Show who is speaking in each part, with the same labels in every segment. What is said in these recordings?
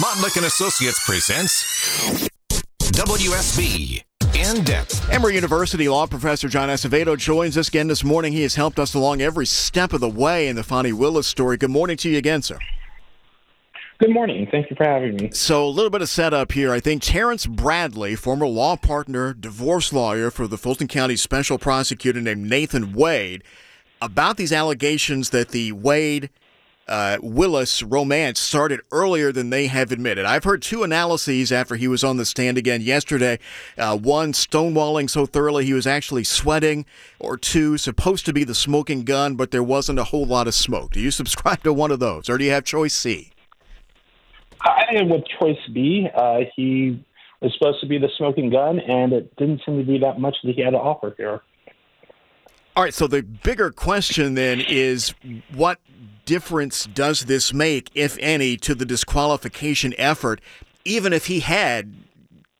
Speaker 1: Montlick and Associates presents WSB in depth.
Speaker 2: Emory University law professor John Acevedo joins us again this morning. He has helped us along every step of the way in the Fani Willis story. Good morning to you again, sir.
Speaker 3: Good morning. Thank you for having me.
Speaker 2: So, a little bit of setup here. I think Terrence Bradley, former law partner, divorce lawyer for the Fulton County special prosecutor named Nathan Wade, about these allegations that the Wade uh, Willis romance started earlier than they have admitted. I've heard two analyses after he was on the stand again yesterday. Uh, one, stonewalling so thoroughly he was actually sweating, or two, supposed to be the smoking gun, but there wasn't a whole lot of smoke. Do you subscribe to one of those, or do you have choice C?
Speaker 3: I am with choice B. Uh, he was supposed to be the smoking gun, and it didn't seem to be that much that he had to offer here.
Speaker 2: All right, so the bigger question then is what difference does this make, if any, to the disqualification effort, even if he had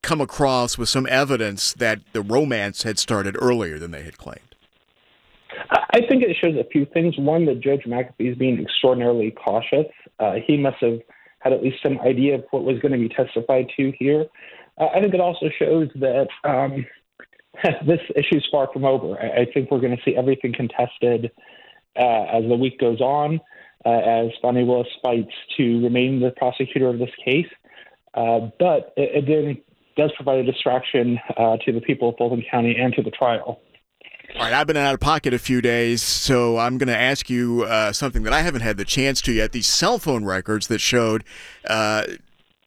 Speaker 2: come across with some evidence that the romance had started earlier than they had claimed?
Speaker 3: I think it shows a few things. One, that Judge McAfee is being extraordinarily cautious. Uh, he must have had at least some idea of what was going to be testified to here. Uh, I think it also shows that um, this issue is far from over. I, I think we're going to see everything contested as the week goes on uh, as Fani Willis fights to remain the prosecutor of this case. Uh, but it, it does provide a distraction uh, to the people of Fulton County and to the trial.
Speaker 2: All right, I've been out of pocket a few days, so I'm going to ask you uh, something that I haven't had the chance to yet. These cell phone records that showed uh,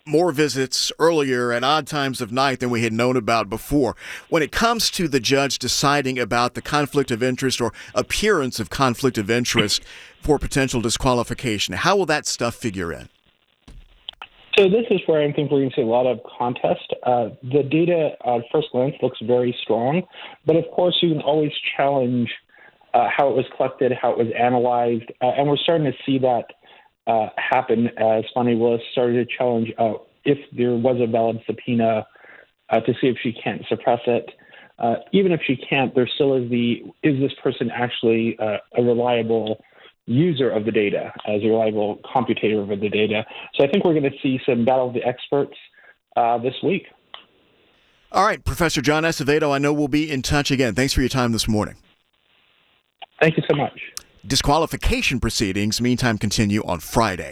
Speaker 2: more visits earlier at odd times of night than we had known about before. When it comes to the judge deciding about the conflict of interest or appearance of conflict of interest for potential disqualification, how will that stuff figure in?
Speaker 3: So this is where I think we're going to see a lot of contest. Uh, the data at first glance looks very strong, but of course you can always challenge uh, how it was collected, how it was analyzed, uh, and we're starting to see that uh, happen as Fani Willis started to challenge uh, if there was a valid subpoena uh, to see if she can't suppress it. Uh, even if she can't, there still is the is this person actually uh, a reliable user of the data, as a reliable computator of the data? So I think we're going to see some battle of the experts uh, this week.
Speaker 2: All right, Professor John Acevedo, I know we'll be in touch again. Thanks for your time this morning.
Speaker 3: Thank you so much.
Speaker 2: Disqualification proceedings, meantime, continue on Friday.